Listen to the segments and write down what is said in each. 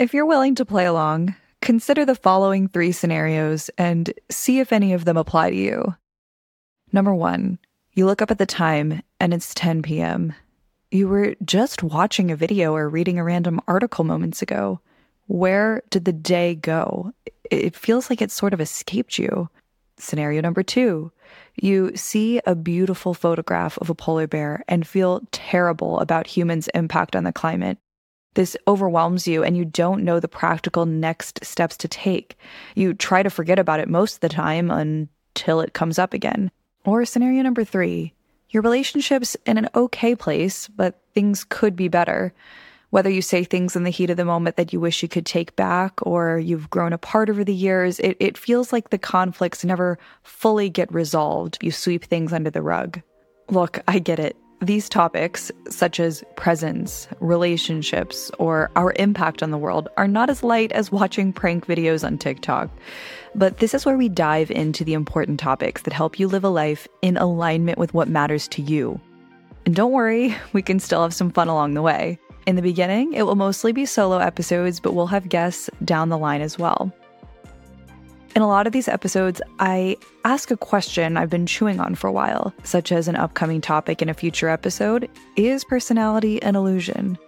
If you're willing to play along, consider the following three scenarios and see if any of them apply to you. Number one, you look up at the time and it's 10 p.m. You were just watching a video or reading a random article moments ago. Where did the day go? It feels like it sort of escaped you. Scenario number two, you see a beautiful photograph of a polar bear and feel terrible about humans' impact on the climate. This overwhelms you and you don't know the practical next steps to take. You try to forget about it most of the time until it comes up again. Or scenario number three, your relationship's in an okay place, but things could be better. Whether you say things in the heat of the moment that you wish you could take back or you've grown apart over the years, it, it feels like the conflicts never fully get resolved. You sweep things under the rug. Look, I get it. These topics, such as presence, relationships, or our impact on the world, are not as light as watching prank videos on TikTok. But this is where we dive into the important topics that help you live a life in alignment with what matters to you. And don't worry, we can still have some fun along the way. In the beginning, it will mostly be solo episodes, but we'll have guests down the line as well. In a lot of these episodes, I ask a question I've been chewing on for a while, such as an upcoming topic in a future episode Is personality an illusion?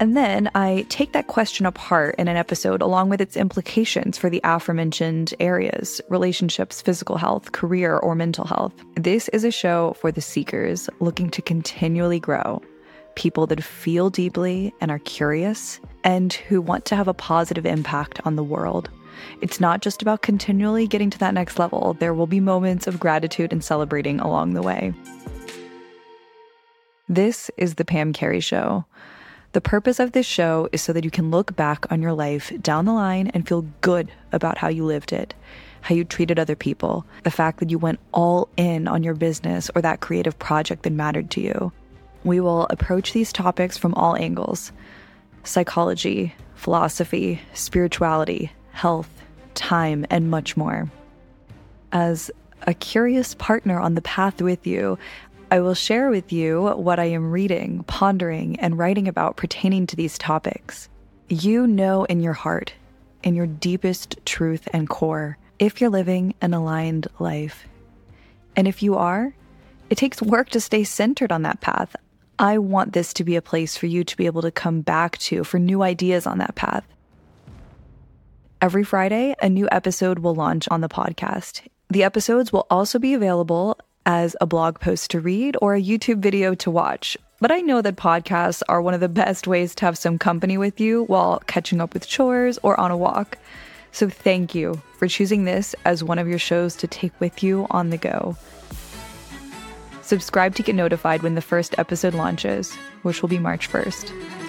And then I take that question apart in an episode along with its implications for the aforementioned areas relationships, physical health, career, or mental health. This is a show for the seekers looking to continually grow, people that feel deeply and are curious, and who want to have a positive impact on the world. It's not just about continually getting to that next level, there will be moments of gratitude and celebrating along the way. This is The Pam Carey Show. The purpose of this show is so that you can look back on your life down the line and feel good about how you lived it, how you treated other people, the fact that you went all in on your business or that creative project that mattered to you. We will approach these topics from all angles psychology, philosophy, spirituality, health, time, and much more. As a curious partner on the path with you, I will share with you what I am reading, pondering, and writing about pertaining to these topics. You know in your heart, in your deepest truth and core, if you're living an aligned life. And if you are, it takes work to stay centered on that path. I want this to be a place for you to be able to come back to for new ideas on that path. Every Friday, a new episode will launch on the podcast. The episodes will also be available as a blog post to read or a YouTube video to watch. But I know that podcasts are one of the best ways to have some company with you while catching up with chores or on a walk. So thank you for choosing this as one of your shows to take with you on the go. Subscribe to get notified when the first episode launches, which will be March 1st.